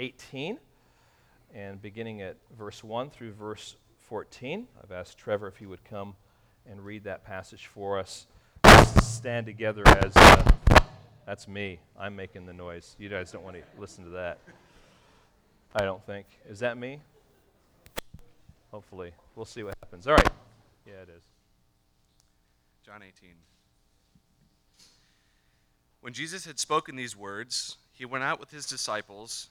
18 and beginning at verse 1 through verse 14. I've asked Trevor if he would come and read that passage for us. Let's stand together as uh, that's me. I'm making the noise. You guys don't want to listen to that. I don't think. Is that me? Hopefully. We'll see what happens. All right. Yeah, it is. John 18. When Jesus had spoken these words, he went out with his disciples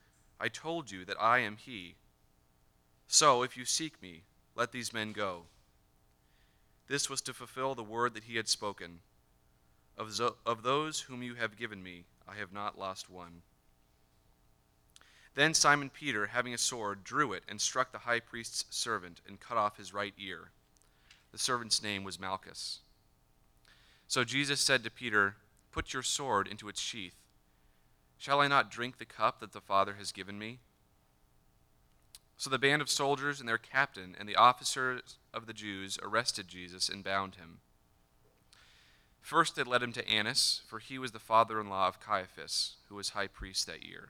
I told you that I am he. So, if you seek me, let these men go. This was to fulfill the word that he had spoken Of, zo- of those whom you have given me, I have not lost one. Then Simon Peter, having a sword, drew it and struck the high priest's servant and cut off his right ear. The servant's name was Malchus. So Jesus said to Peter, Put your sword into its sheath. Shall I not drink the cup that the Father has given me? So the band of soldiers and their captain and the officers of the Jews arrested Jesus and bound him. First they led him to Annas, for he was the father in law of Caiaphas, who was high priest that year.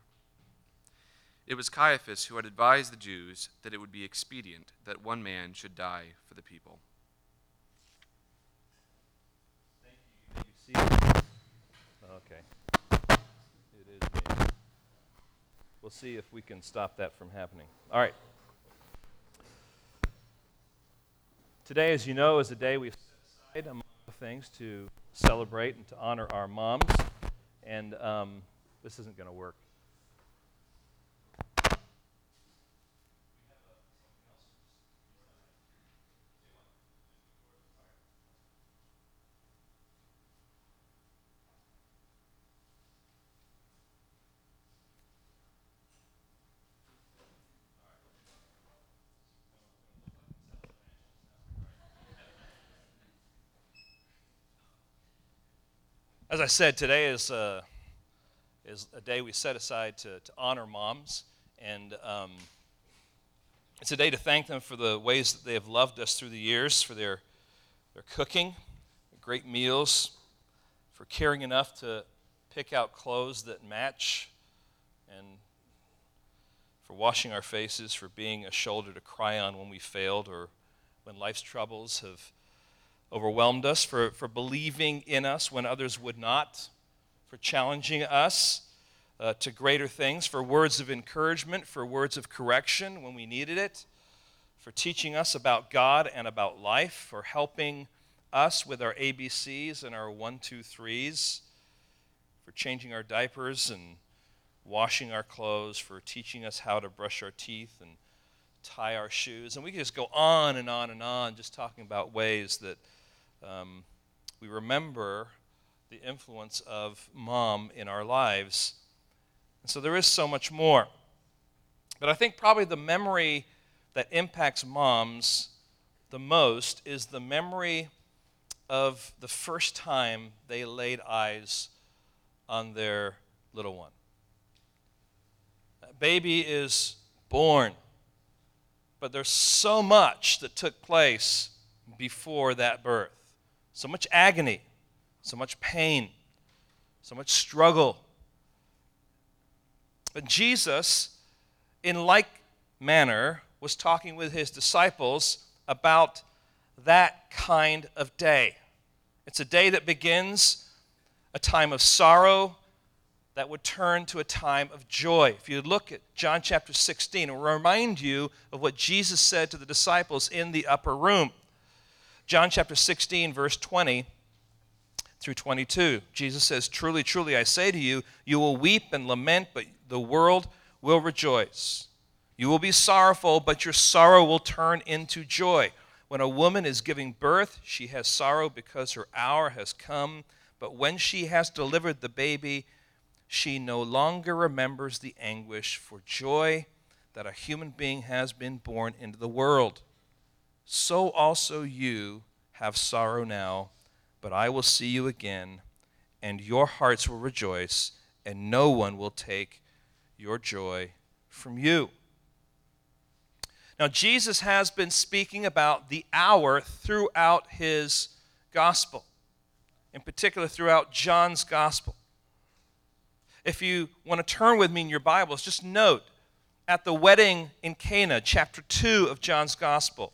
It was Caiaphas who had advised the Jews that it would be expedient that one man should die for the people. Thank you. You? Okay. It is me. We'll see if we can stop that from happening. All right. Today, as you know, is a day we've set aside, among other things, to celebrate and to honor our moms. And um, this isn't going to work. As I said, today is, uh, is a day we set aside to, to honor moms. And um, it's a day to thank them for the ways that they have loved us through the years, for their, their cooking, great meals, for caring enough to pick out clothes that match, and for washing our faces, for being a shoulder to cry on when we failed or when life's troubles have overwhelmed us, for, for believing in us when others would not, for challenging us uh, to greater things, for words of encouragement, for words of correction when we needed it, for teaching us about God and about life, for helping us with our ABCs and our one, two, threes, for changing our diapers and washing our clothes, for teaching us how to brush our teeth and tie our shoes. And we could just go on and on and on, just talking about ways that um, we remember the influence of mom in our lives. And so there is so much more. But I think probably the memory that impacts moms the most is the memory of the first time they laid eyes on their little one. That baby is born, but there's so much that took place before that birth so much agony, so much pain, so much struggle. But Jesus, in like manner, was talking with his disciples about that kind of day. It's a day that begins a time of sorrow, that would turn to a time of joy. If you look at John chapter 16, it will remind you of what Jesus said to the disciples in the upper room. John chapter 16, verse 20 through 22. Jesus says, Truly, truly, I say to you, you will weep and lament, but the world will rejoice. You will be sorrowful, but your sorrow will turn into joy. When a woman is giving birth, she has sorrow because her hour has come. But when she has delivered the baby, she no longer remembers the anguish for joy that a human being has been born into the world. So also you have sorrow now but I will see you again, and your hearts will rejoice, and no one will take your joy from you. Now, Jesus has been speaking about the hour throughout his gospel, in particular throughout John's gospel. If you want to turn with me in your Bibles, just note at the wedding in Cana, chapter 2 of John's gospel,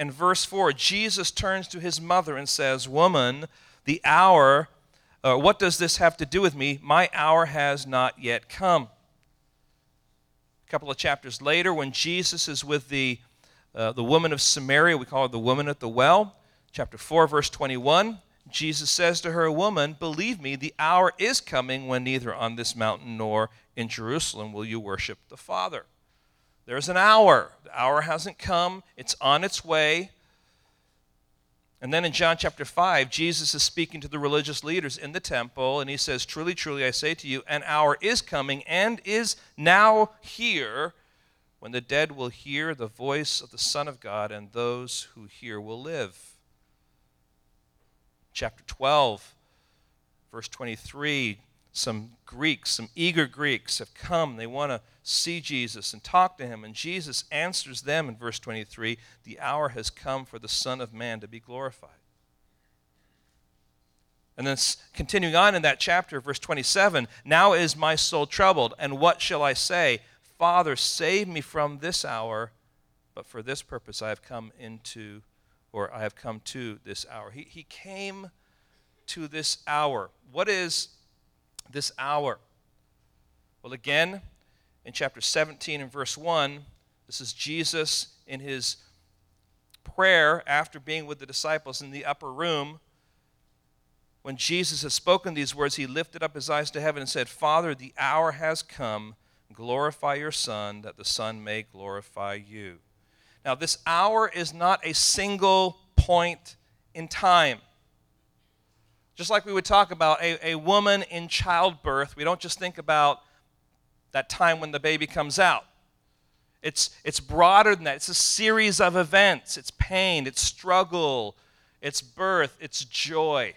and verse 4, Jesus turns to his mother and says, Woman, the hour, uh, what does this have to do with me? My hour has not yet come. A couple of chapters later, when Jesus is with the, uh, the woman of Samaria, we call her the woman at the well, chapter 4, verse 21, Jesus says to her, Woman, believe me, the hour is coming when neither on this mountain nor in Jerusalem will you worship the Father. There's an hour. The hour hasn't come, it's on its way. And then in John chapter 5, Jesus is speaking to the religious leaders in the temple, and he says, Truly, truly, I say to you, an hour is coming and is now here when the dead will hear the voice of the Son of God, and those who hear will live. Chapter 12, verse 23, some Greeks, some eager Greeks have come. They want to see Jesus and talk to him. And Jesus answers them in verse 23 The hour has come for the Son of Man to be glorified. And then continuing on in that chapter, verse 27 Now is my soul troubled, and what shall I say? Father, save me from this hour, but for this purpose I have come into, or I have come to this hour. He, he came to this hour. What is this hour? Well, again, in chapter 17 and verse 1, this is Jesus in his prayer after being with the disciples in the upper room. When Jesus had spoken these words, he lifted up his eyes to heaven and said, Father, the hour has come. Glorify your Son, that the Son may glorify you. Now, this hour is not a single point in time. Just like we would talk about a, a woman in childbirth, we don't just think about that time when the baby comes out. It's, it's broader than that. It's a series of events. It's pain, it's struggle, it's birth, it's joy.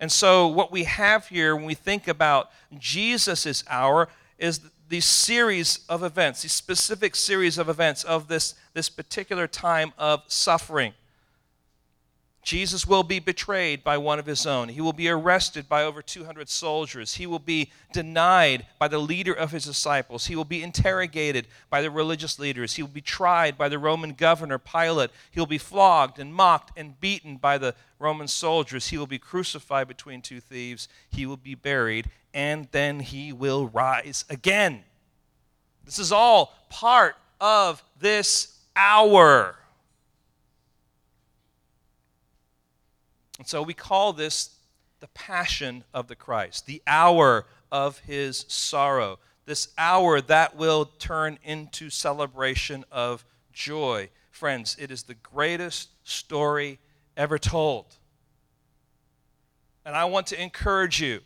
And so, what we have here when we think about Jesus' hour is these series of events, these specific series of events of this, this particular time of suffering. Jesus will be betrayed by one of his own. He will be arrested by over 200 soldiers. He will be denied by the leader of his disciples. He will be interrogated by the religious leaders. He will be tried by the Roman governor Pilate. He will be flogged and mocked and beaten by the Roman soldiers. He will be crucified between two thieves. He will be buried, and then he will rise again. This is all part of this hour. And so we call this the passion of the Christ, the hour of his sorrow, this hour that will turn into celebration of joy. Friends, it is the greatest story ever told. And I want to encourage you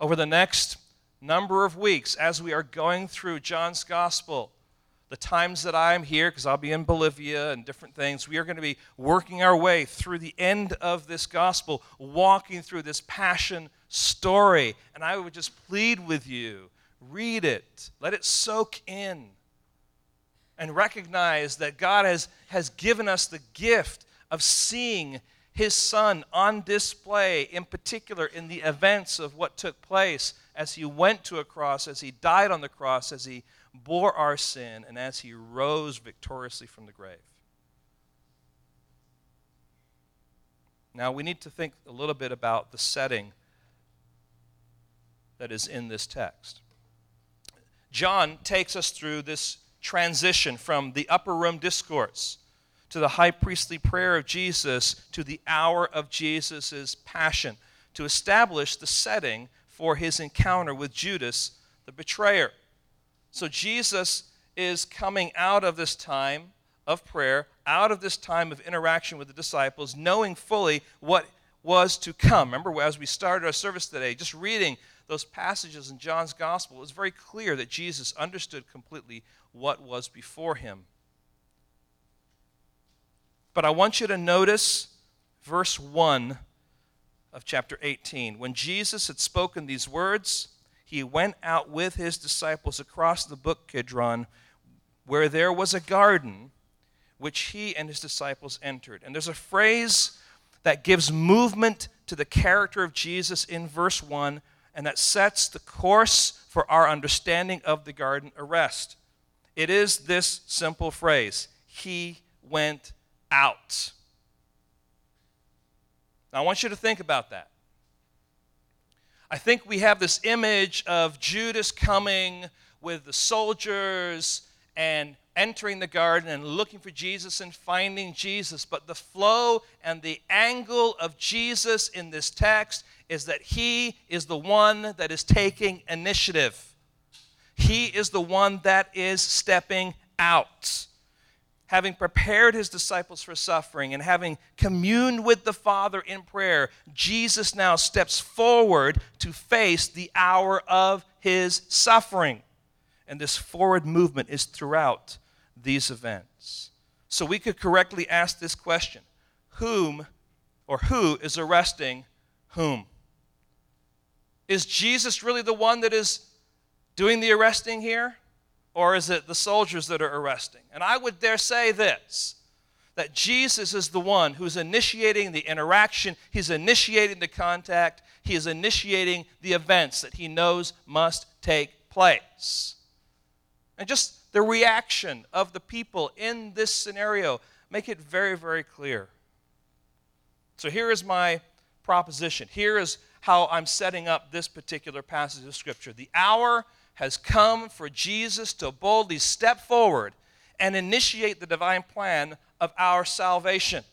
over the next number of weeks as we are going through John's gospel the times that I'm here, because I'll be in Bolivia and different things, we are going to be working our way through the end of this gospel, walking through this passion story. And I would just plead with you read it, let it soak in, and recognize that God has, has given us the gift of seeing his son on display, in particular in the events of what took place as he went to a cross, as he died on the cross, as he bore our sin, and as he rose victoriously from the grave. Now, we need to think a little bit about the setting that is in this text. John takes us through this transition from the upper room discourse to the high priestly prayer of Jesus to the hour of Jesus' passion to establish the setting for his encounter with Judas, the betrayer. So Jesus is coming out of this time of prayer, out of this time of interaction with the disciples, knowing fully what was to come. Remember, as we started our service today, just reading those passages in John's gospel, it was very clear that Jesus understood completely what was before him. But I want you to notice verse 1 of chapter 18. When Jesus had spoken these words, he went out with his disciples across the brook Kidron, where there was a garden which he and his disciples entered. And there's a phrase that gives movement to the character of Jesus in verse 1 and that sets the course for our understanding of the garden arrest. It is this simple phrase He went out. Now, I want you to think about that. I think we have this image of Judas coming with the soldiers and entering the garden and looking for Jesus and finding Jesus. But the flow and the angle of Jesus in this text is that he is the one that is taking initiative. He is the one that is stepping out. Having prepared his disciples for suffering and having communed with the Father in prayer, Jesus now steps forward to face the hour of his suffering. And this forward movement is throughout these events. So we could correctly ask this question Whom or who is arresting whom? Is Jesus really the one that is doing the arresting here? Or is it the soldiers that are arresting? And I would dare say this that Jesus is the one who's initiating the interaction, he's initiating the contact, he is initiating the events that he knows must take place. And just the reaction of the people in this scenario make it very, very clear. So here is my proposition. Here is how I'm setting up this particular passage of Scripture. The hour has come for Jesus to boldly step forward and initiate the divine plan of our salvation.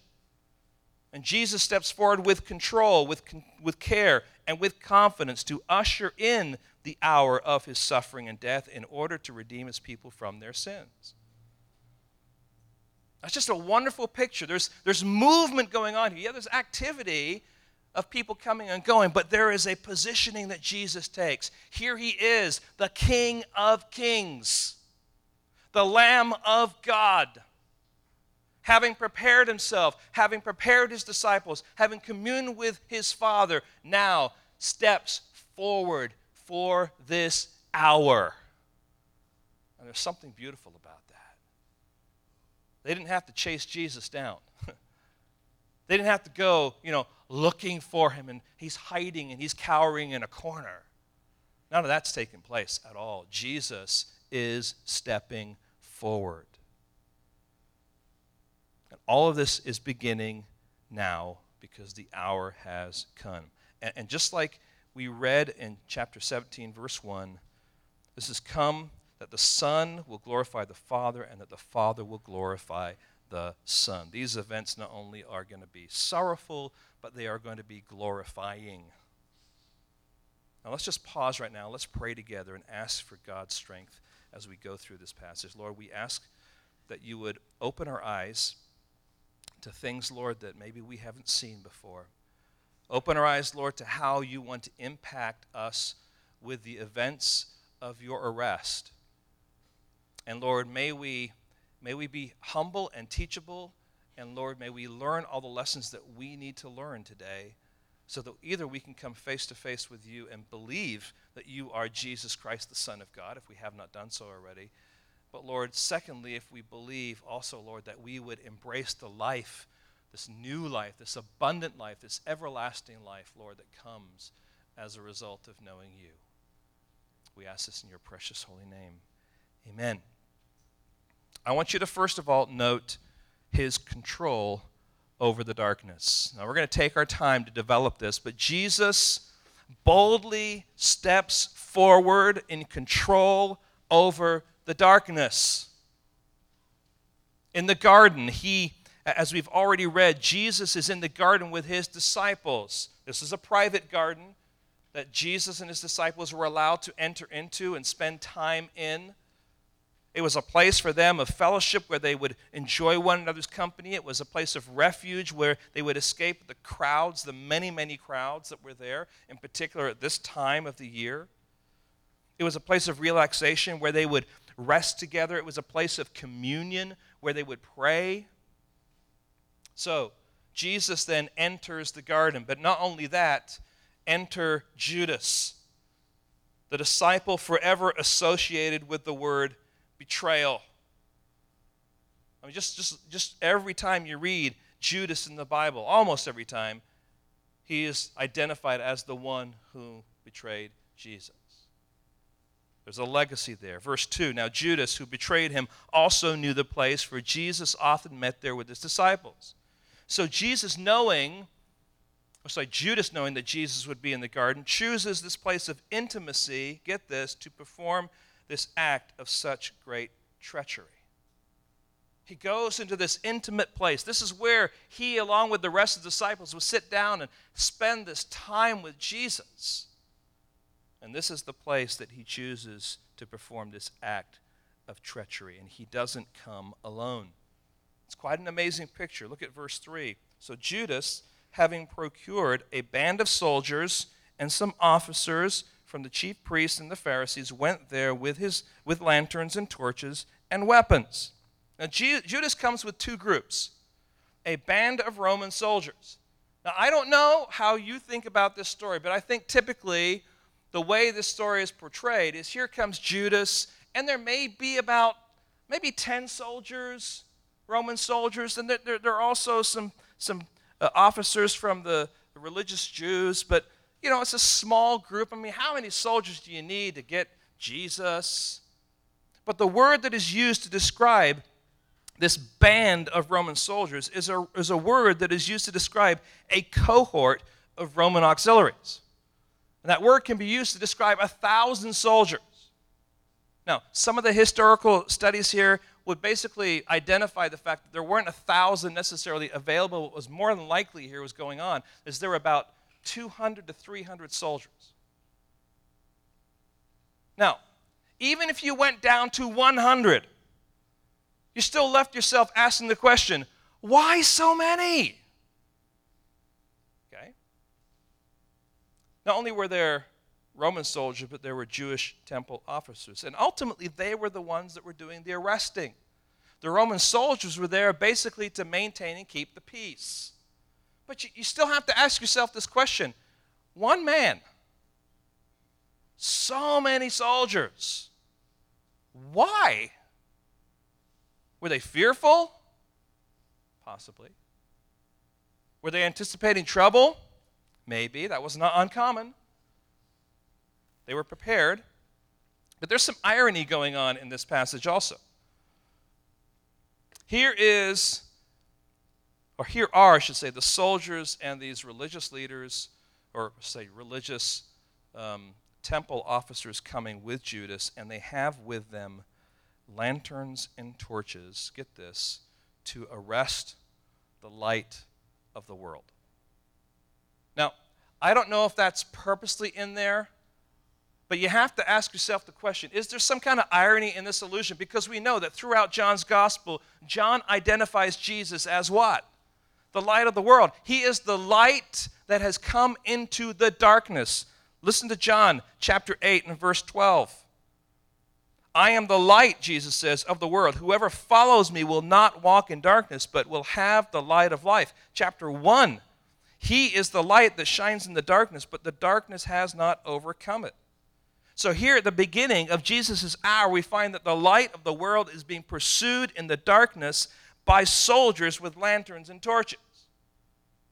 And Jesus steps forward with control, with, with care, and with confidence to usher in the hour of his suffering and death in order to redeem his people from their sins. That's just a wonderful picture. There's, there's movement going on here. Yeah, there's activity of people coming and going, but there is a positioning that Jesus takes. Here he is, the King of Kings, the Lamb of God. Having prepared himself, having prepared his disciples, having communed with his Father, now steps forward for this hour. And there's something beautiful about that. They didn't have to chase Jesus down. They didn't have to go, you know, looking for him and he's hiding and he's cowering in a corner. None of that's taking place at all. Jesus is stepping forward. And all of this is beginning now because the hour has come. And, and just like we read in chapter 17, verse 1 this has come that the Son will glorify the Father and that the Father will glorify the Son. These events not only are going to be sorrowful, but they are going to be glorifying. Now let's just pause right now. Let's pray together and ask for God's strength as we go through this passage. Lord, we ask that you would open our eyes to things, Lord, that maybe we haven't seen before. Open our eyes, Lord, to how you want to impact us with the events of your arrest. And Lord, may we, may we be humble and teachable. And Lord, may we learn all the lessons that we need to learn today so that either we can come face to face with you and believe that you are Jesus Christ, the Son of God, if we have not done so already. But Lord, secondly, if we believe also, Lord, that we would embrace the life this new life, this abundant life, this everlasting life, Lord, that comes as a result of knowing you. We ask this in your precious holy name. Amen. I want you to first of all note his control over the darkness. Now, we're going to take our time to develop this, but Jesus boldly steps forward in control over the darkness. In the garden, he, as we've already read, Jesus is in the garden with his disciples. This is a private garden that Jesus and his disciples were allowed to enter into and spend time in. It was a place for them of fellowship where they would enjoy one another's company. It was a place of refuge where they would escape the crowds, the many, many crowds that were there, in particular at this time of the year. It was a place of relaxation where they would rest together. It was a place of communion where they would pray. So, Jesus then enters the garden. But not only that, enter Judas, the disciple forever associated with the word betrayal. I mean, just, just, just every time you read Judas in the Bible, almost every time, he is identified as the one who betrayed Jesus. There's a legacy there. Verse 2 Now Judas, who betrayed him, also knew the place, for Jesus often met there with his disciples. So Jesus, knowing, or sorry, Judas, knowing that Jesus would be in the garden, chooses this place of intimacy, get this, to perform this act of such great treachery. He goes into this intimate place. This is where he, along with the rest of the disciples, would sit down and spend this time with Jesus. And this is the place that he chooses to perform this act of treachery. And he doesn't come alone. It's quite an amazing picture. Look at verse 3. So Judas, having procured a band of soldiers and some officers, from the chief priests and the Pharisees went there with, his, with lanterns and torches and weapons. Now, Judas comes with two groups a band of Roman soldiers. Now, I don't know how you think about this story, but I think typically the way this story is portrayed is here comes Judas, and there may be about maybe 10 soldiers, Roman soldiers, and there, there, there are also some, some uh, officers from the, the religious Jews, but you know, it's a small group. I mean, how many soldiers do you need to get Jesus? But the word that is used to describe this band of Roman soldiers is a, is a word that is used to describe a cohort of Roman auxiliaries. And that word can be used to describe a thousand soldiers. Now, some of the historical studies here would basically identify the fact that there weren't a thousand necessarily available. What was more than likely here was going on is there were about 200 to 300 soldiers. Now, even if you went down to 100, you still left yourself asking the question why so many? Okay. Not only were there Roman soldiers, but there were Jewish temple officers. And ultimately, they were the ones that were doing the arresting. The Roman soldiers were there basically to maintain and keep the peace. But you, you still have to ask yourself this question one man, so many soldiers. Why? Were they fearful? Possibly. Were they anticipating trouble? Maybe. That was not uncommon. They were prepared. But there's some irony going on in this passage also. Here is or here are, I should say, the soldiers and these religious leaders, or say religious um, temple officers coming with Judas, and they have with them lanterns and torches, get this, to arrest the light of the world. Now, I don't know if that's purposely in there, but you have to ask yourself the question is there some kind of irony in this allusion? Because we know that throughout John's gospel, John identifies Jesus as what? The light of the world. He is the light that has come into the darkness. Listen to John chapter 8 and verse 12. I am the light, Jesus says, of the world. Whoever follows me will not walk in darkness, but will have the light of life. Chapter 1 He is the light that shines in the darkness, but the darkness has not overcome it. So, here at the beginning of Jesus' hour, we find that the light of the world is being pursued in the darkness by soldiers with lanterns and torches.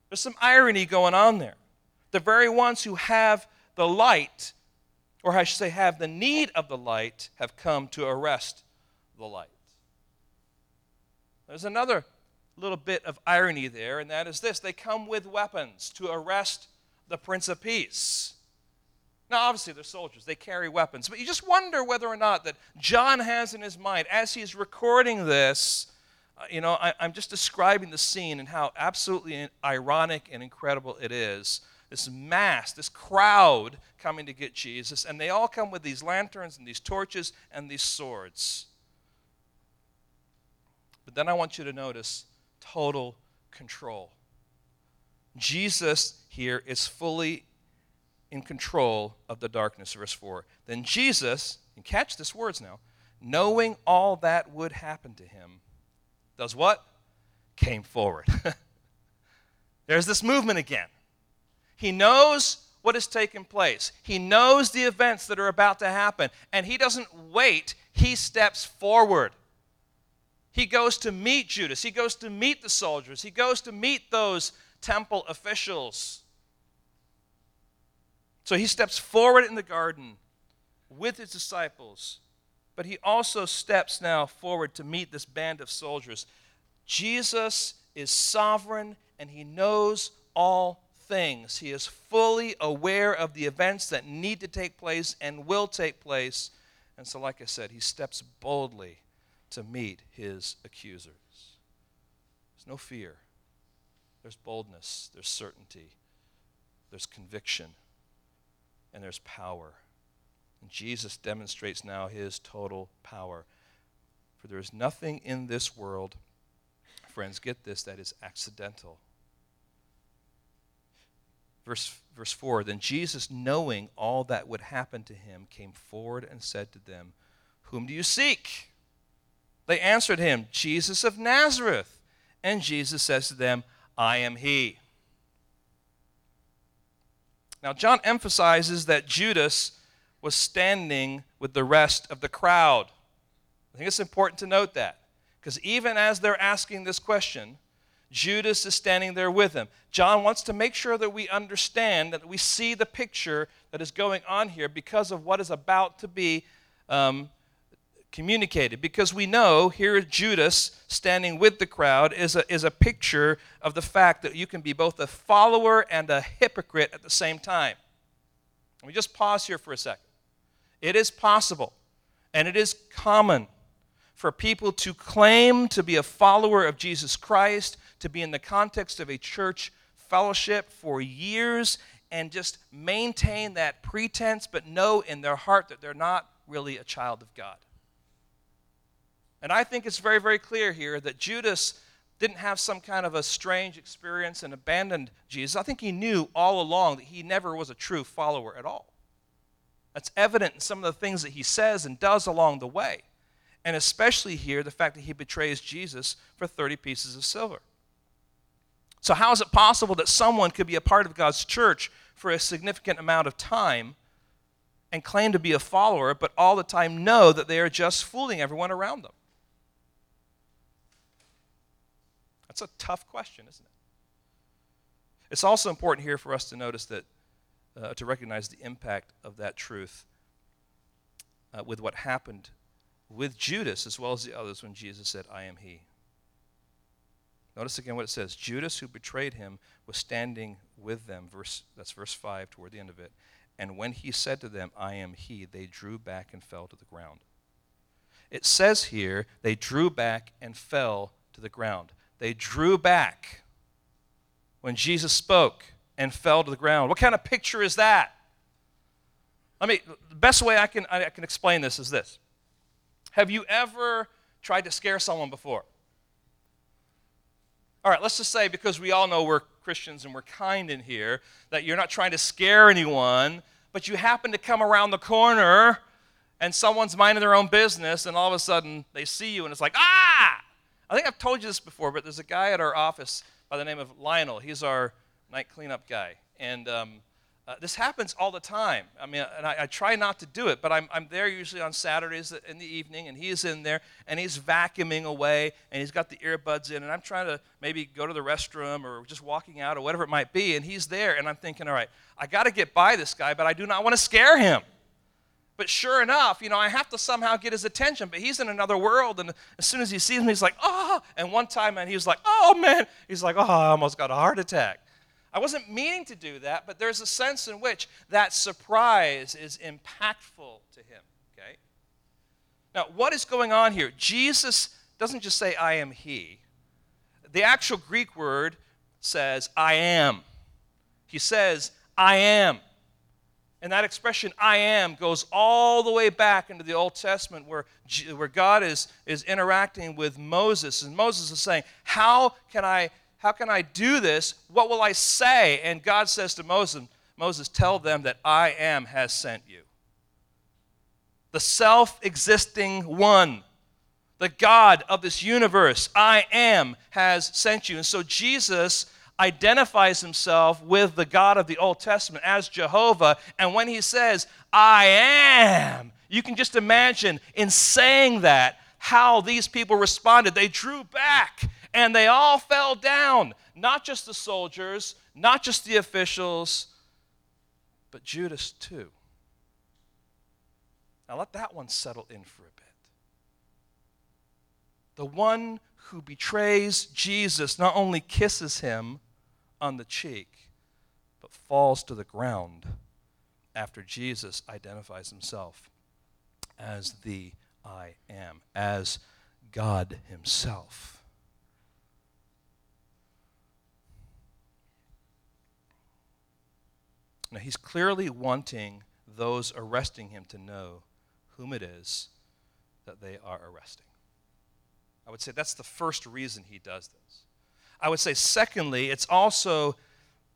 There's some irony going on there. The very ones who have the light, or I should say, have the need of the light, have come to arrest the light. There's another little bit of irony there, and that is this they come with weapons to arrest the Prince of Peace. Now, obviously, they're soldiers, they carry weapons, but you just wonder whether or not that John has in his mind, as he's recording this, Uh, you know, I, I'm just describing the scene and how absolutely ironic and incredible it is. This mass, this crowd coming to get Jesus, and they all come with these lanterns and these torches and these swords. But then I want you to notice total control. Jesus here is fully in control of the darkness. Verse 4. Then Jesus, and catch this words now, knowing all that would happen to him, does what? Came forward. There's this movement again. He knows what has taken place, he knows the events that are about to happen, and he doesn't wait, he steps forward. He goes to meet Judas. He goes to meet the soldiers. He goes to meet those temple officials. So he steps forward in the garden with his disciples, but he also steps now forward to meet this band of soldiers. Jesus is sovereign and he knows all things. He is fully aware of the events that need to take place and will take place. And so, like I said, he steps boldly to meet his accusers. There's no fear, there's boldness, there's certainty, there's conviction, and there's power. And Jesus demonstrates now his total power. For there is nothing in this world, friends, get this, that is accidental. Verse, verse 4 Then Jesus, knowing all that would happen to him, came forward and said to them, Whom do you seek? They answered him, Jesus of Nazareth. And Jesus says to them, I am he. Now, John emphasizes that Judas was standing with the rest of the crowd. I think it's important to note that because even as they're asking this question, Judas is standing there with him. John wants to make sure that we understand, that we see the picture that is going on here because of what is about to be um, communicated. Because we know here Judas standing with the crowd is a, is a picture of the fact that you can be both a follower and a hypocrite at the same time. Let me just pause here for a second. It is possible and it is common for people to claim to be a follower of Jesus Christ, to be in the context of a church fellowship for years and just maintain that pretense, but know in their heart that they're not really a child of God. And I think it's very, very clear here that Judas didn't have some kind of a strange experience and abandoned Jesus. I think he knew all along that he never was a true follower at all. That's evident in some of the things that he says and does along the way. And especially here, the fact that he betrays Jesus for 30 pieces of silver. So, how is it possible that someone could be a part of God's church for a significant amount of time and claim to be a follower, but all the time know that they are just fooling everyone around them? That's a tough question, isn't it? It's also important here for us to notice that, uh, to recognize the impact of that truth uh, with what happened with Judas as well as the others when Jesus said, I am he. Notice again what it says Judas, who betrayed him, was standing with them. Verse, that's verse 5 toward the end of it. And when he said to them, I am he, they drew back and fell to the ground. It says here, they drew back and fell to the ground. They drew back when Jesus spoke and fell to the ground. What kind of picture is that? Let me, the best way I can, I can explain this is this. Have you ever tried to scare someone before? All right, let's just say because we all know we're Christians and we're kind in here, that you're not trying to scare anyone, but you happen to come around the corner and someone's minding their own business and all of a sudden they see you and it's like, ah! I think I've told you this before, but there's a guy at our office by the name of Lionel. He's our night cleanup guy. And um, uh, this happens all the time. I mean, and I, I, try not to do it, but I'm, I'm there usually on Saturdays in the evening, and he's in there, and he's vacuuming away, and he's got the earbuds in, and I'm trying to maybe go to the restroom or just walking out or whatever it might be, and he's there, and I'm thinking, all right, I got to get by this guy, but I do not want to scare him. But sure enough, you know, I have to somehow get his attention. But he's in another world, and as soon as he sees me, he's like, oh. And one time, man, he was like, oh, man. He's like, oh, I almost got a heart attack. I wasn't meaning to do that, but there's a sense in which that surprise is impactful to him. Okay? Now, what is going on here? Jesus doesn't just say, I am he. The actual Greek word says, I am. He says, I am. And that expression, I am, goes all the way back into the Old Testament where, where God is, is interacting with Moses. And Moses is saying, How can I how can I do this? What will I say? And God says to Moses, Moses, tell them that I am has sent you. The self existing one, the God of this universe, I am, has sent you. And so Jesus identifies himself with the God of the Old Testament as Jehovah. And when he says, I am, you can just imagine in saying that how these people responded. They drew back and they all fell down. Not just the soldiers, not just the officials, but Judas too. Now let that one settle in for a bit. The one who betrays Jesus not only kisses him on the cheek, but falls to the ground after Jesus identifies himself as the I am, as God Himself. Now, he's clearly wanting those arresting him to know whom it is that they are arresting. I would say that's the first reason he does this. I would say, secondly, it's also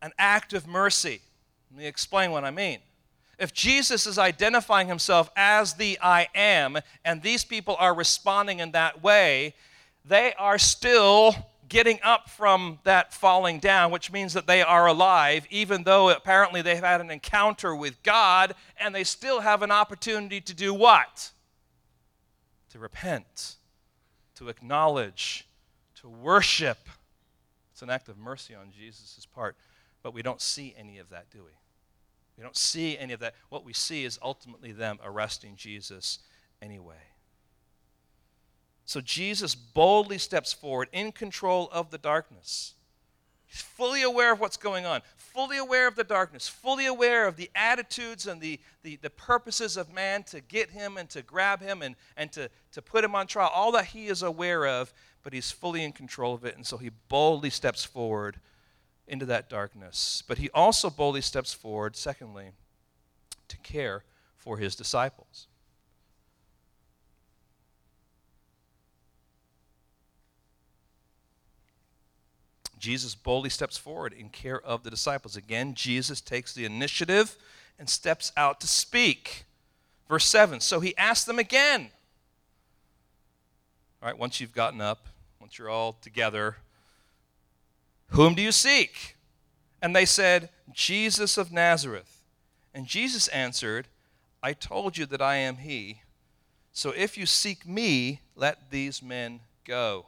an act of mercy. Let me explain what I mean. If Jesus is identifying himself as the I am, and these people are responding in that way, they are still getting up from that falling down, which means that they are alive, even though apparently they've had an encounter with God, and they still have an opportunity to do what? To repent, to acknowledge, to worship. It's an act of mercy on Jesus' part, but we don't see any of that, do we? We don't see any of that. What we see is ultimately them arresting Jesus anyway. So Jesus boldly steps forward in control of the darkness. He's fully aware of what's going on, fully aware of the darkness, fully aware of the attitudes and the, the, the, purposes of man to get him and to grab him and, and to, to put him on trial. All that he is aware of, but he's fully in control of it. And so he boldly steps forward into that darkness. But he also boldly steps forward, secondly, to care for his disciples. Jesus boldly steps forward in care of the disciples. Again, Jesus takes the initiative and steps out to speak. Verse 7 So he asked them again. All right, once you've gotten up, once you're all together, whom do you seek? And they said, Jesus of Nazareth. And Jesus answered, I told you that I am he. So if you seek me, let these men go.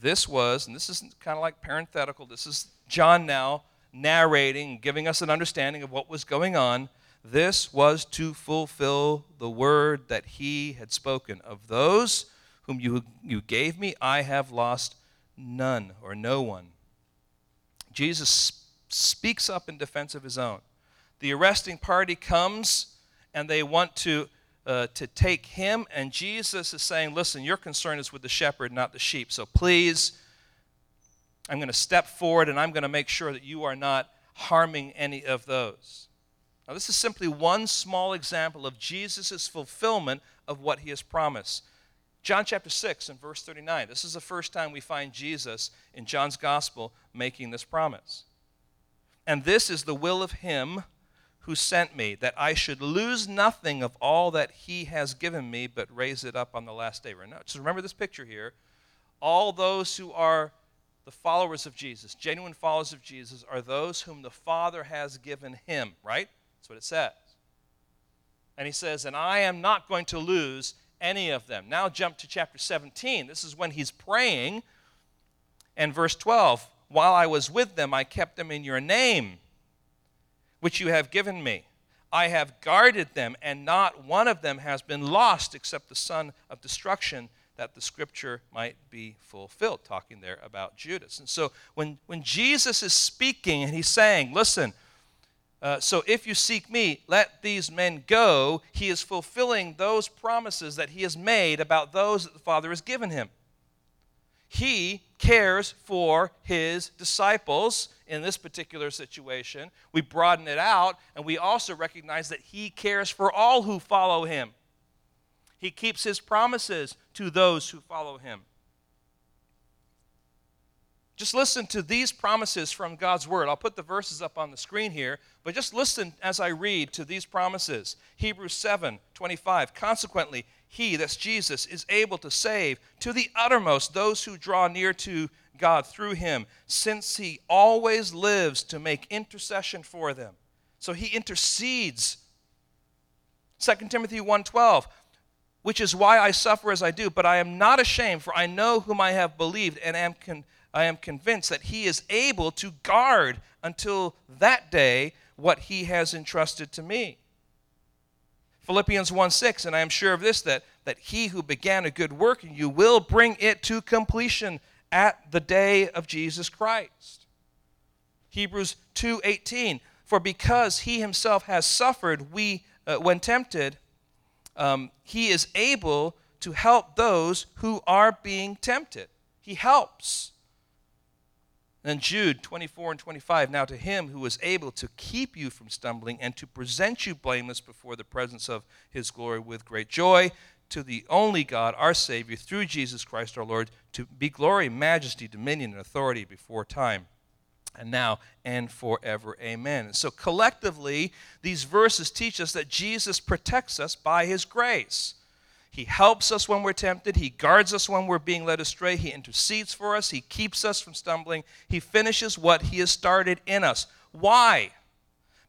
This was, and this is kind of like parenthetical, this is John now narrating, giving us an understanding of what was going on. This was to fulfill the word that he had spoken. Of those whom you, you gave me, I have lost none or no one. Jesus speaks up in defense of his own. The arresting party comes and they want to uh, to take him, and Jesus is saying, Listen, your concern is with the shepherd, not the sheep. So please, I'm going to step forward and I'm going to make sure that you are not harming any of those. Now, this is simply one small example of Jesus' fulfillment of what he has promised. John chapter 6 and verse 39. This is the first time we find Jesus in John's gospel making this promise. And this is the will of him who sent me, that I should lose nothing of all that he has given me, but raise it up on the last day. Just remember this picture here. All those who are the followers of Jesus, genuine followers of Jesus, are those whom the Father has given him, right? That's what it says. And he says, And I am not going to lose any of them. Now jump to chapter 17. This is when he's praying. And verse 12 While I was with them, I kept them in your name which you have given me. I have guarded them, and not one of them has been lost except the son of destruction, that the scripture might be fulfilled, talking there about Judas. And so when, when Jesus is speaking and he's saying, listen, uh, so if you seek me, let these men go, he is fulfilling those promises that he has made about those that the Father has given him. He cares for his disciples in this particular situation. We broaden it out, and we also recognize that he cares for all who follow him. He keeps his promises to those who follow him. Just listen to these promises from God's word. I'll put the verses up on the screen here, but just listen as I read to these promises. Hebrews 7 25. Consequently, he, that's Jesus, is able to save to the uttermost those who draw near to God through him, since he always lives to make intercession for them. So he intercedes. 2 Timothy 1:12 which is why I suffer as I do, but I am not ashamed, for I know whom I have believed, and am con- I am convinced that he is able to guard until that day what he has entrusted to me. Philippians 1 6, and I am sure of this, that, that he who began a good work in you will bring it to completion at the day of Jesus Christ. Hebrews 2 18, for because he himself has suffered, we, uh, when tempted, um, he is able to help those who are being tempted. He helps. And Jude 24 and 25. Now to him who is able to keep you from stumbling and to present you blameless before the presence of his glory with great joy, to the only God, our Savior, through Jesus Christ our Lord, to be glory, majesty, dominion, and authority before time and now and forever. Amen. So collectively, these verses teach us that Jesus protects us by his grace. He helps us when we're tempted. He guards us when we're being led astray. He intercedes for us. He keeps us from stumbling. He finishes what He has started in us. Why?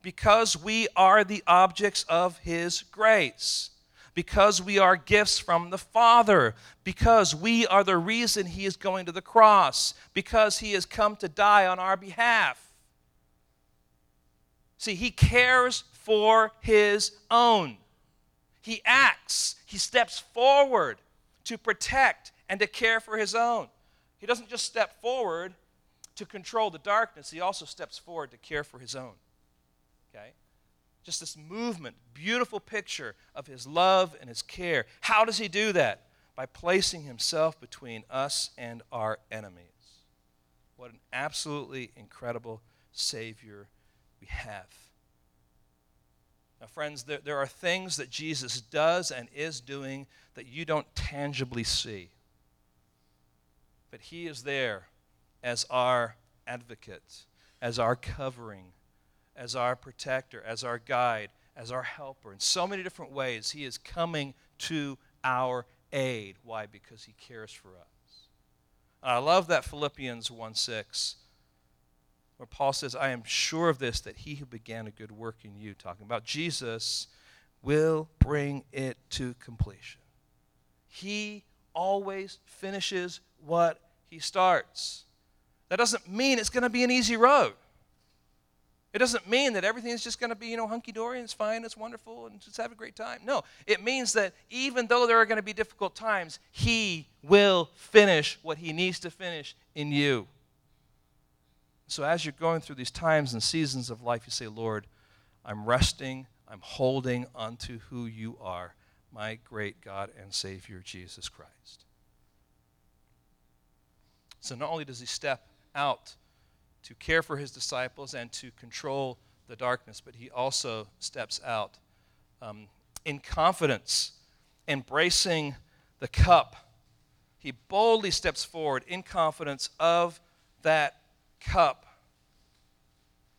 Because we are the objects of His grace. Because we are gifts from the Father. Because we are the reason He is going to the cross. Because He has come to die on our behalf. See, He cares for His own. He acts, he steps forward to protect and to care for his own. He doesn't just step forward to control the darkness, he also steps forward to care for his own. Okay? Just this movement, beautiful picture of his love and his care. How does he do that? By placing himself between us and our enemies. What an absolutely incredible Savior we have. Now, friends, there, there are things that Jesus does and is doing that you don't tangibly see. But He is there as our advocate, as our covering, as our protector, as our guide, as our helper. In so many different ways, He is coming to our aid. Why? Because He cares for us. And I love that Philippians 1 6 where Paul says, I am sure of this, that he who began a good work in you, talking about Jesus, will bring it to completion. He always finishes what he starts. That doesn't mean it's going to be an easy road. It doesn't mean that everything is just going to be, you know, hunky dory and it's fine, it's wonderful, and just have a great time. No, it means that even though there are going to be difficult times, He will finish what He needs to finish in you. So as you're going through these times and seasons of life, you say, Lord, I'm resting, I'm holding onto who you are, my great God and Savior, Jesus Christ. So not only does he step out to care for his disciples and to control the darkness, but he also steps out um, in confidence, embracing the cup. He boldly steps forward in confidence of that cup.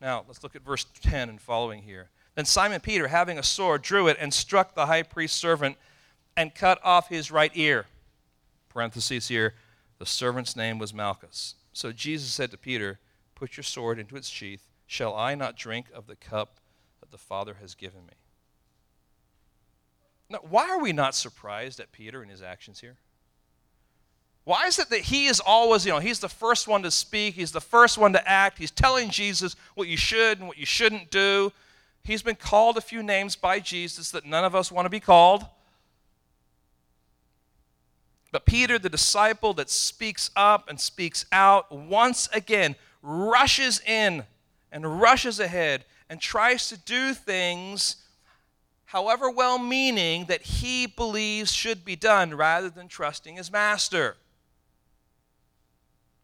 Now, let's look at verse 10 and following here. Then Simon Peter, having a sword, drew it and struck the high priest's servant and cut off his right ear. Parentheses here, the servant's name was Malchus. So Jesus said to Peter, Put your sword into its sheath. Shall I not drink of the cup that the Father has given me? Now, why are we not surprised at Peter and his actions here? Why is it that he is always, you know, he's the first one to speak, he's the first one to act, he's telling Jesus what you should and what you shouldn't do. He's been called a few names by Jesus that none of us want to be called. But Peter, the disciple that speaks up and speaks out, once again rushes in and rushes ahead and tries to do things, however well meaning, that he believes should be done rather than trusting his master.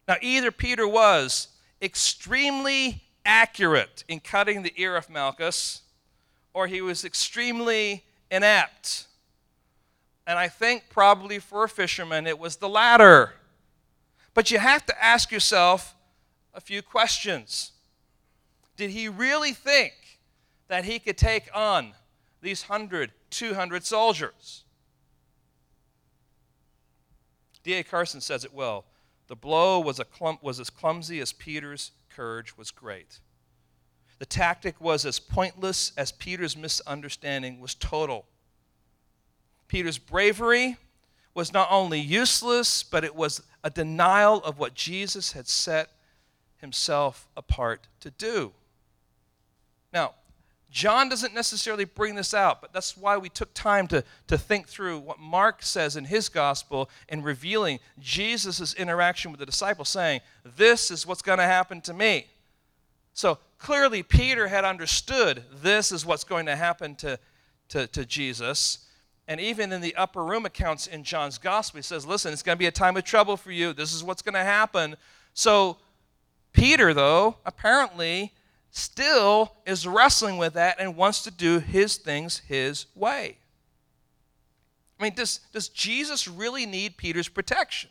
Now, either Peter was extremely accurate in cutting the ear of Malchus, or he was extremely inept. And I think probably for a fisherman it was the latter. But you have to ask yourself a few questions. Did he really think that he could take on these 100, 200 soldiers? D.A. Carson says it well. The blow was, was as clumsy as Peter's courage was great. The tactic was as pointless as Peter's misunderstanding was total. Peter's bravery was not only useless, but it was a denial of what Jesus had set himself apart to do. Now, John doesn't necessarily bring this out, but that's why we took time to, to think through what Mark says in his gospel in revealing Jesus' interaction with the disciples, saying, This is what's going to happen to me. So clearly, Peter had understood this is what's going to happen to, to, to Jesus. And even in the upper room accounts in John's gospel, he says, Listen, it's going to be a time of trouble for you. This is what's going to happen. So, Peter, though, apparently still is wrestling with that and wants to do his things his way. I mean, does, does Jesus really need Peter's protection?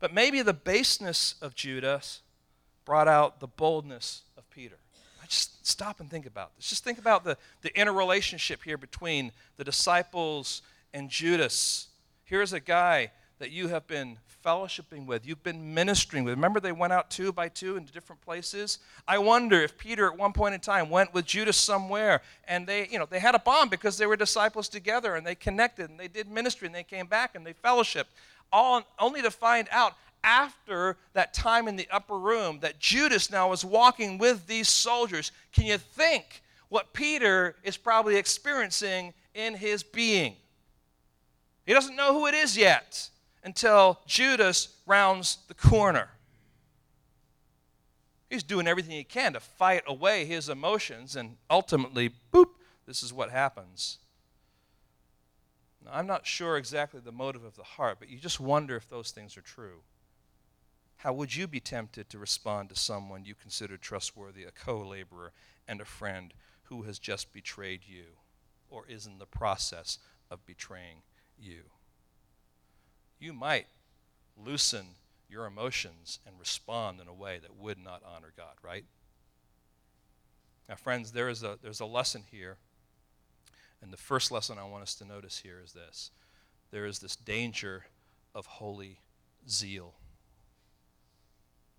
But maybe the baseness of Judas brought out the boldness of Peter. I just stop and think about this. Just think about the, the interrelationship here between the disciples and Judas. Here's a guy that you have been fellowshipping with, you've been ministering with. Remember, they went out two by two into different places? I wonder if Peter, at one point in time, went with Judas somewhere and they, you know, they had a bond because they were disciples together and they connected and they did ministry and they came back and they fellowshipped, all only to find out after that time in the upper room that Judas now was walking with these soldiers. Can you think what Peter is probably experiencing in his being? He doesn't know who it is yet until Judas rounds the corner. He's doing everything he can to fight away his emotions, and ultimately, boop, this is what happens. Now, I'm not sure exactly the motive of the heart, but you just wonder if those things are true. How would you be tempted to respond to someone you consider trustworthy, a co laborer, and a friend who has just betrayed you or is in the process of betraying you? You might loosen your emotions and respond in a way that would not honor God, right? Now, friends, there is a, there's a lesson here. And the first lesson I want us to notice here is this there is this danger of holy zeal.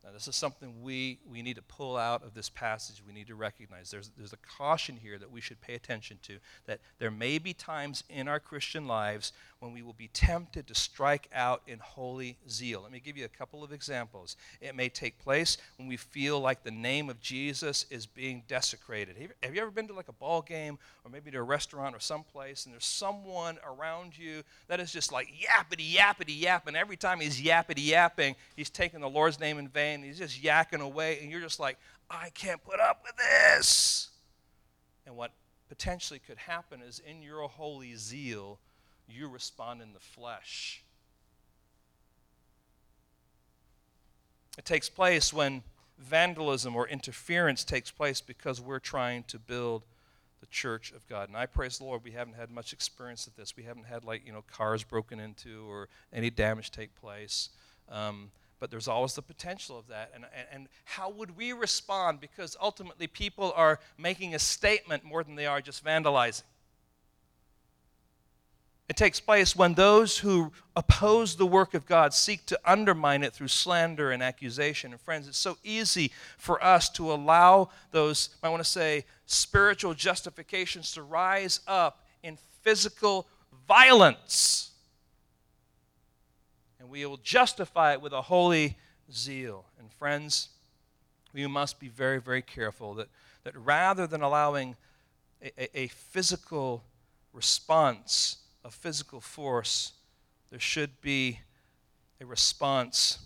Now, this is something we, we need to pull out of this passage. We need to recognize there's, there's a caution here that we should pay attention to. That there may be times in our Christian lives when we will be tempted to strike out in holy zeal. Let me give you a couple of examples. It may take place when we feel like the name of Jesus is being desecrated. Have you ever been to like a ball game or maybe to a restaurant or someplace and there's someone around you that is just like yappity, yappity, yapping. Every time he's yappity, yapping, he's taking the Lord's name in vain. He's just yakking away, and you're just like, I can't put up with this. And what potentially could happen is in your holy zeal, you respond in the flesh. It takes place when vandalism or interference takes place because we're trying to build the church of God. And I praise the Lord, we haven't had much experience of this. We haven't had, like, you know, cars broken into or any damage take place. Um, but there's always the potential of that. And, and, and, how would we respond? Because ultimately, people are making a statement more than they are just vandalizing. It takes place when those who oppose the work of God seek to undermine it through slander and accusation. And friends, it's so easy for us to allow those, I want to say, spiritual justifications to rise up in physical violence. And we will justify it with a holy zeal. And friends, we must be very, very careful that, that rather than allowing a, a, a physical response, of physical force, there should be a response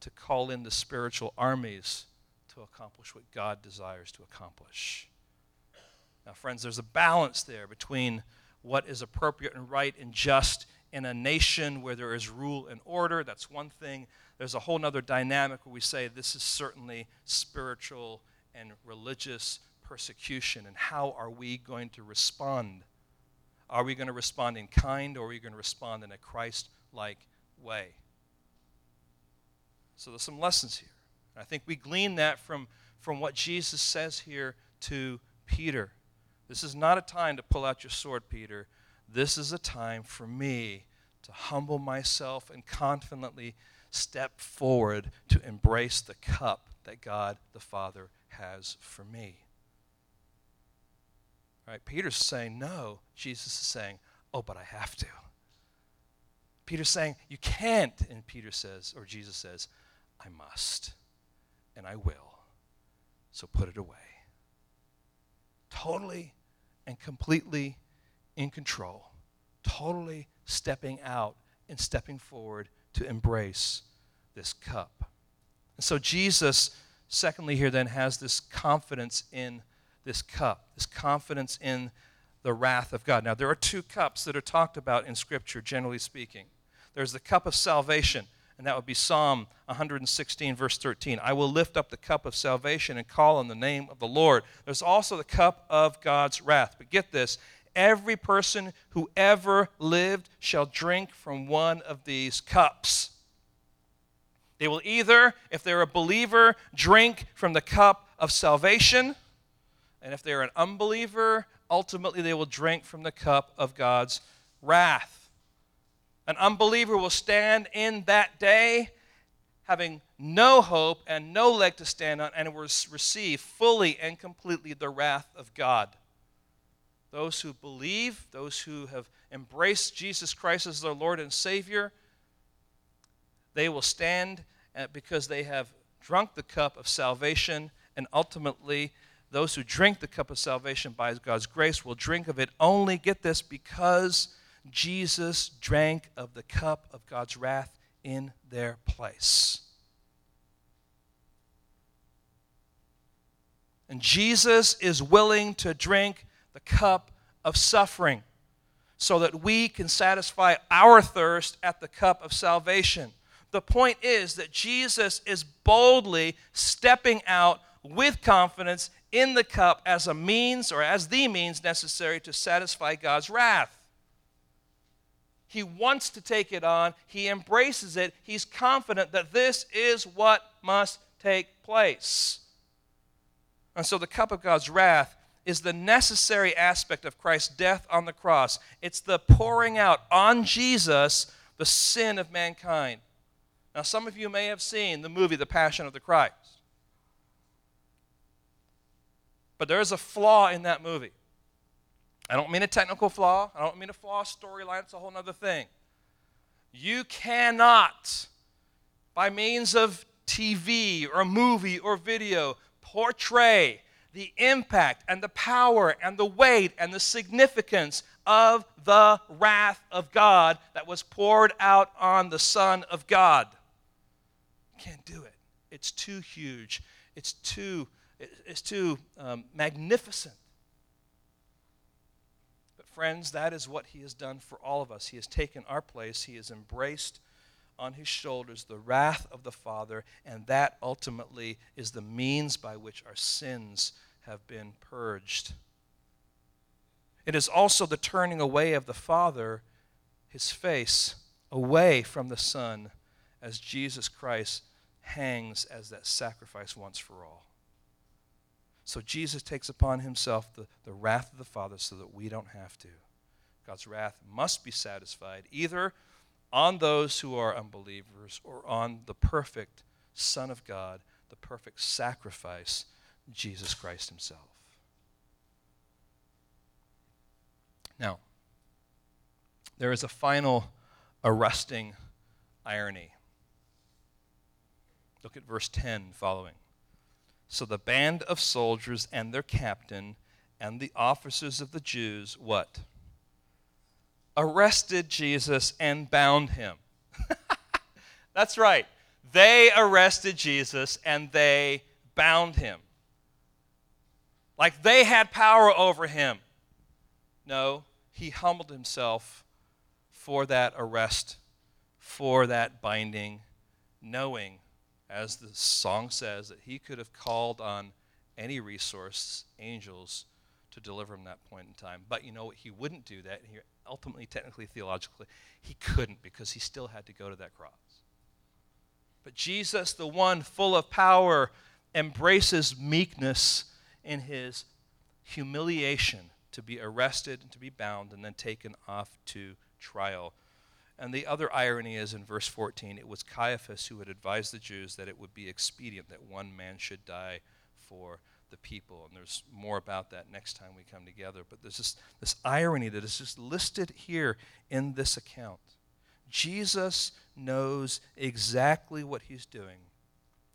to call in the spiritual armies to accomplish what God desires to accomplish. Now, friends, there's a balance there between what is appropriate and right and just in a nation where there is rule and order. That's one thing. There's a whole other dynamic where we say this is certainly spiritual and religious persecution. And how are we going to respond? Are we going to respond in kind or are we going to respond in a Christ like way? So there's some lessons here. I think we glean that from, from what Jesus says here to Peter. This is not a time to pull out your sword, Peter. This is a time for me to humble myself and confidently step forward to embrace the cup that God the Father has for me. Right? Peter's saying no. Jesus is saying, oh, but I have to. Peter's saying, you can't. And Peter says, or Jesus says, I must and I will. So put it away. Totally and completely in control, totally stepping out and stepping forward to embrace this cup. And so Jesus, secondly, here then has this confidence in this cup, this confidence in the wrath of God. Now, there are two cups that are talked about in Scripture, generally speaking. There's the cup of salvation, and that would be Psalm 116, verse 13. I will lift up the cup of salvation and call on the name of the Lord. There's also the cup of God's wrath. But get this every person who ever lived shall drink from one of these cups. They will either, if they're a believer, drink from the cup of salvation, and if they're an unbeliever, ultimately they will drink from the cup of God's wrath. An unbeliever will stand in that day having no hope and no leg to stand on and will receive fully and completely the wrath of God. Those who believe, those who have embraced Jesus Christ as their Lord and Savior, they will stand uh, because they have drunk the cup of salvation, and ultimately, those who drink the cup of salvation by God's grace will drink of it only, get this, because Jesus drank of the cup of God's wrath in their place. And Jesus is willing to drink the cup of suffering so that we can satisfy our thirst at the cup of salvation. The point is that Jesus is boldly stepping out with confidence in the cup as a means or as the means necessary to satisfy God's wrath. He wants to take it on. He embraces it. He's confident that this is what must take place. And so the cup of God's wrath is the necessary aspect of Christ's death on the cross. It's the pouring out on Jesus the sin of mankind. Now, some of you may have seen the movie The Passion of the Christ. But there is a flaw in that movie. I don't mean a technical flaw. I don't mean a flaw storyline. It's a whole other thing. You cannot, by means of TV or movie or video, portray the impact and the power and the weight and the significance of the wrath of God that was poured out on the Son of God. You can't do it. It's too huge. It's too, it's too um, magnificent. But, friends, that is what he has done for all of us. He has taken our place, he has embraced on his shoulders the wrath of the Father, and that ultimately is the means by which our sins have been purged. It is also the turning away of the Father, his face, away from the Son, as Jesus Christ hangs as that sacrifice once for all. So Jesus takes upon himself the, the wrath of the Father so that we don't have to. God's wrath must be satisfied either on those who are unbelievers or on the perfect Son of God, the perfect sacrifice, Jesus Christ himself. Now, there is a final arresting irony. Look at verse 10 following. So the band of soldiers and their captain and the officers of the Jews, what? arrested Jesus and bound him. That's right. They arrested Jesus and they bound him. Like they had power over him. No, he humbled himself for that arrest, for that binding, knowing, as the song says, that he could have called on any resource, angels, to deliver him that point in time. But you know what? He wouldn't do that. He ultimately, technically, theologically, he couldn't because he still had to go to that cross. But Jesus, the one full of power, embraces meekness in his humiliation to be arrested and to be bound and then taken off to trial. And the other irony is in verse 14, it was Caiaphas who had advised the Jews that it would be expedient that one man should die for the people. And there's more about that next time we come together. But there's this, this irony that is just listed here in this account. Jesus knows exactly what he's doing.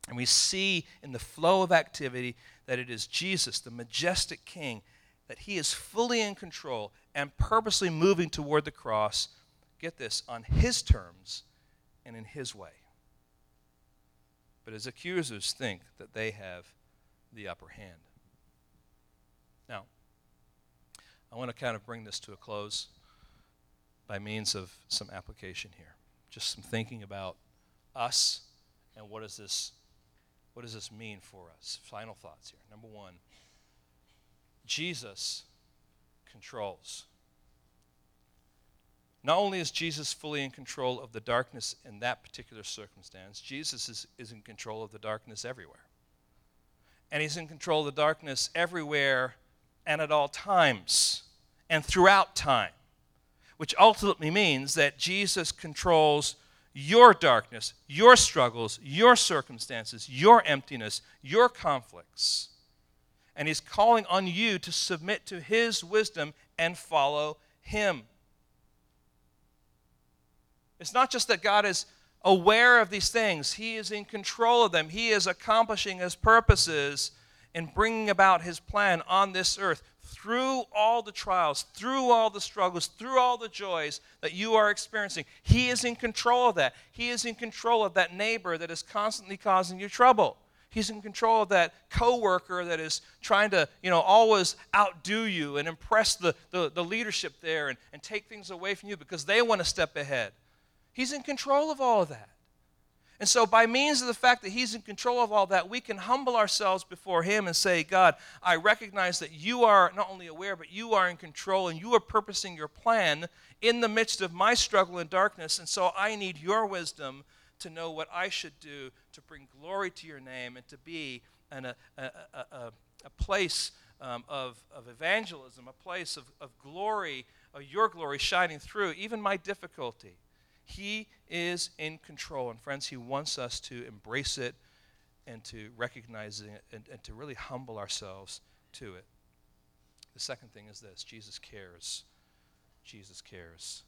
And we see in the flow of activity that it is Jesus, the majestic King, that he is fully in control and purposely moving toward the cross, get this, on his terms and in his way. But his accusers think that they have the upper hand. Now, I want to kind of bring this to a close by means of some application here. Just some thinking about us and what does this what does this mean for us? Final thoughts here. Number 1, Jesus controls. Not only is Jesus fully in control of the darkness in that particular circumstance, Jesus is, is in control of the darkness everywhere. And he's in control of the darkness everywhere and at all times and throughout time, which ultimately means that Jesus controls your darkness, your struggles, your circumstances, your emptiness, your conflicts. And he's calling on you to submit to his wisdom and follow him. It's not just that God is aware of these things, He is in control of them. He is accomplishing His purposes and bringing about His plan on this earth through all the trials, through all the struggles, through all the joys that you are experiencing. He is in control of that. He is in control of that neighbor that is constantly causing you trouble. He's in control of that coworker that is trying to, you know, always outdo you and impress the, the, the leadership there and, and take things away from you because they want to step ahead. He's in control of all of that. And so, by means of the fact that He's in control of all that, we can humble ourselves before Him and say, God, I recognize that you are not only aware, but you are in control and you are purposing your plan in the midst of my struggle and darkness. And so, I need your wisdom to know what I should do to bring glory to your name and to be an, a, a, a, a, place um, of, of evangelism, a place of, of glory, of your glory shining through, even my difficulty. He is in control. And friends, He wants us to embrace it and to recognize it and, and to really humble ourselves to it. The second thing is this Jesus cares. Jesus cares.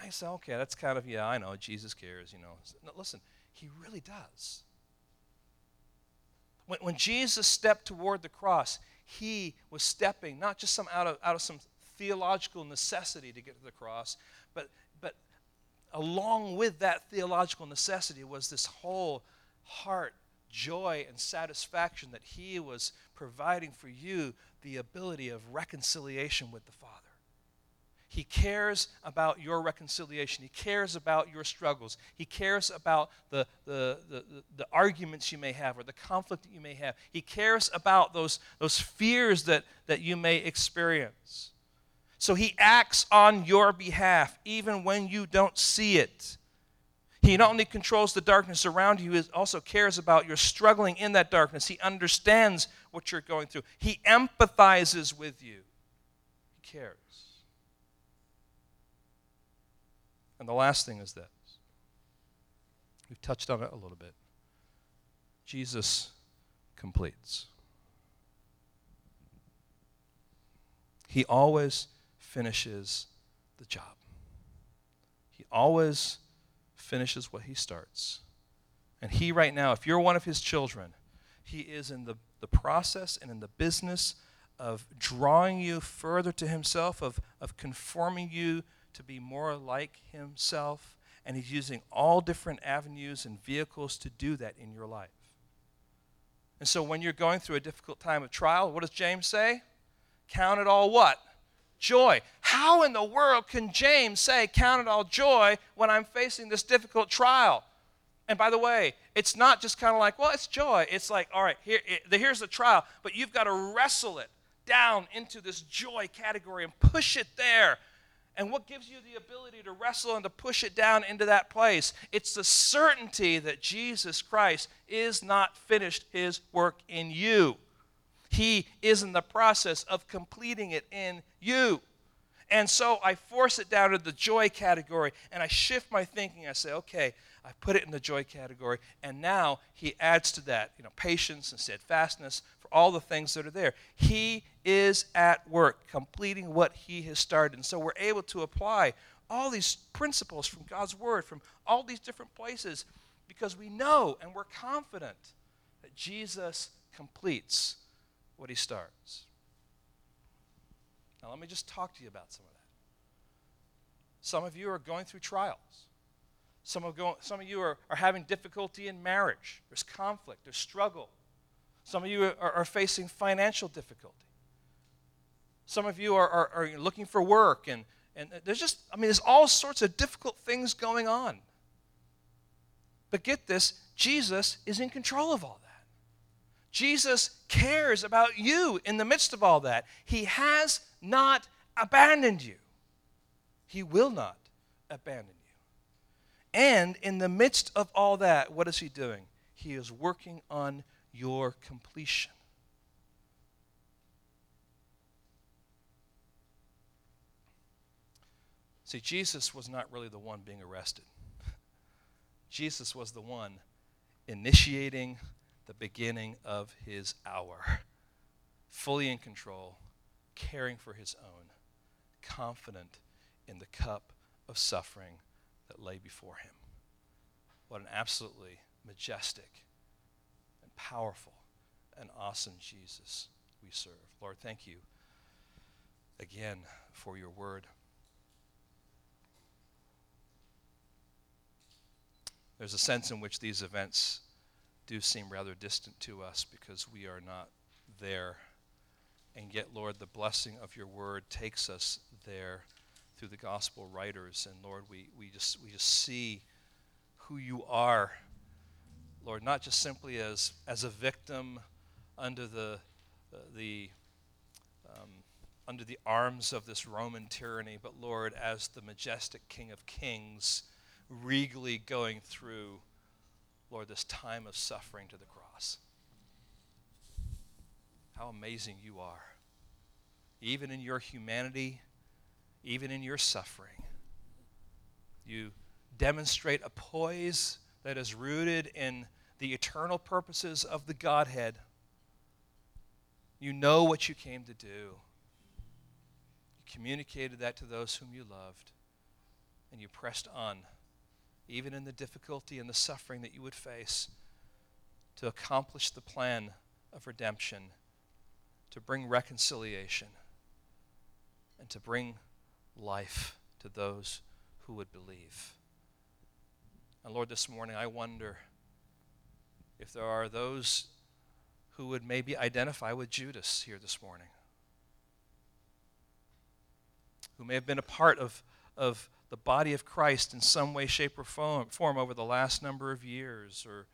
Nice, okay, that's kind of, yeah, I know, Jesus cares, you know. No, listen, He really does. When, when Jesus stepped toward the cross, He was stepping not just some out of, out of some theological necessity to get to the cross, but along with that theological necessity was this whole heart joy and satisfaction that he was providing for you the ability of reconciliation with the Father. He cares about your reconciliation. He cares about your struggles. He cares about the, the, the, the, arguments you may have or the conflict that you may have. He cares about those, those fears that, that you may experience. So he acts on your behalf, even when you don't see it. He not only controls the darkness around you, he also cares about your struggling in that darkness. He understands what you're going through, he empathizes with you. He cares. And the last thing is this we've touched on it a little bit. Jesus completes. He always finishes the job. He always finishes what he starts. And he, right now, if you're one of his children, he is in the, the process and in the business of drawing you further to himself, of, of conforming you to be more like Himself, and He's using all different avenues and vehicles to do that in your life. And so when you're going through a difficult time of trial, what does James say? Count it all what? Joy. How in the world can James say, Count it all joy when I'm facing this difficult trial? And by the way, it's not just kind of like, well, it's joy. It's like, all right, here, here's the trial, but you've got to wrestle it down into this joy category and push it there. And what gives you the ability to wrestle and to push it down into that place? It's the certainty that Jesus Christ is not finished his work in you. He is in the process of completing it in you. And so I force it down to the joy category and I shift my thinking. I say, okay, I put it in the joy category. And now he adds to that, you know, patience and steadfastness for all the things that are there. He is at work, completing what he has started. And so we're able to apply all these principles from God's word, from all these different places, because we know and we're confident that Jesus completes what he starts. Now, let me just talk to you about some of that. Some of you are going through trials. Some of, go, some of you are, are having difficulty in marriage. There's conflict, there's struggle. Some of you are, are facing financial difficulty. Some of you are, are, are looking for work, and, and there's just, I mean, there's all sorts of difficult things going on. But get this Jesus is in control of all that. Jesus cares about you in the midst of all that. He has not abandoned you, He will not abandon you. And in the midst of all that, what is he doing? He is working on your completion. See, Jesus was not really the one being arrested. Jesus was the one initiating the beginning of his hour, fully in control, caring for his own, confident in the cup of suffering that lay before him. What an absolutely majestic and powerful and awesome Jesus we serve. Lord, thank you again for your word. There's a sense in which these events do seem rather distant to us because we are not there. And yet, Lord, the blessing of your word takes us there through the gospel writers. And Lord, we, we, just, we just see who you are, Lord, not just simply as, as a victim under the, uh, the, um, under the arms of this Roman tyranny, but Lord, as the majestic King of Kings, regally going through, Lord, this time of suffering to the cross. How amazing you are. Even in your humanity, even in your suffering. You demonstrate a poise that is rooted in the eternal purposes of the Godhead. You know what you came to do. You communicated that to those whom you loved, and you pressed on, even in the difficulty and the suffering that you would face, to accomplish the plan of redemption, to bring reconciliation, and to bring life to those who would believe. And Lord, this morning I wonder if there are those who would maybe identify with Judas here this morning, who may have been a part of, of the body of Christ in some way, shape, or form, over the last number of years or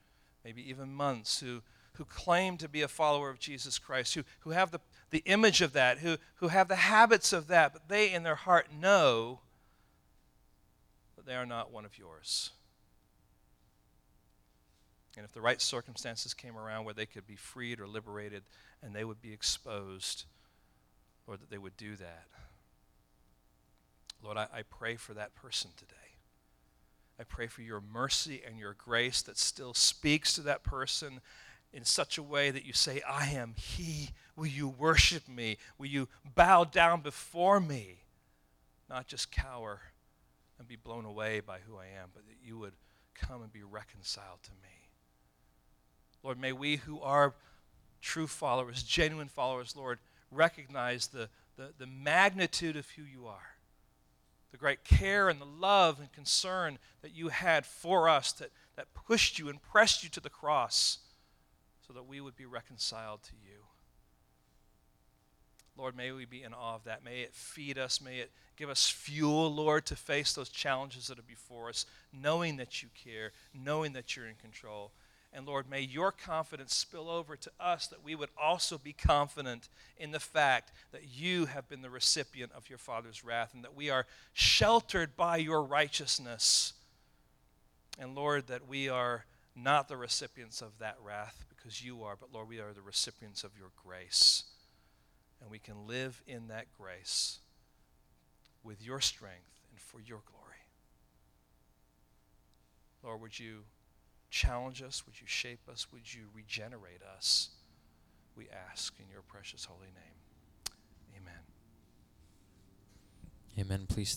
maybe even months, who, who claim to be a follower of Jesus Christ, who, who have the, the image of that, who, who have the habits of that, but they in their heart know that they are not one of yours. And if the right circumstances came around where they could be freed or liberated and they would be exposed, Lord, that they would do that. Lord, I, I pray for that person today. I pray for your mercy and your grace that still speaks to that person in such a way that you say, I am He. Will you worship me? Will you bow down before me? Not just cower and be blown away by who I am, but that you would come and be reconciled to me. Lord, may we who are true followers, genuine followers, Lord, recognize the, the, the magnitude of who you are, the great care and the love and concern that you had for us that, that pushed you and pressed you to the cross so that we would be reconciled to you. Lord, may we be in awe of that. May it feed us. May it give us fuel, Lord, to face those challenges that are before us, knowing that you care, knowing that you're in control. And Lord, may your confidence spill over to us that we would also be confident in the fact that you have been the recipient of your Father's wrath and that we are sheltered by your righteousness. And Lord, that we are not the recipients of that wrath because you are, but Lord, we are the recipients of your grace. And we can live in that grace with your strength and for your glory. Lord, would you challenge us? Would you shape us? Would you regenerate us? We ask in your precious holy name. Amen. Amen. Please.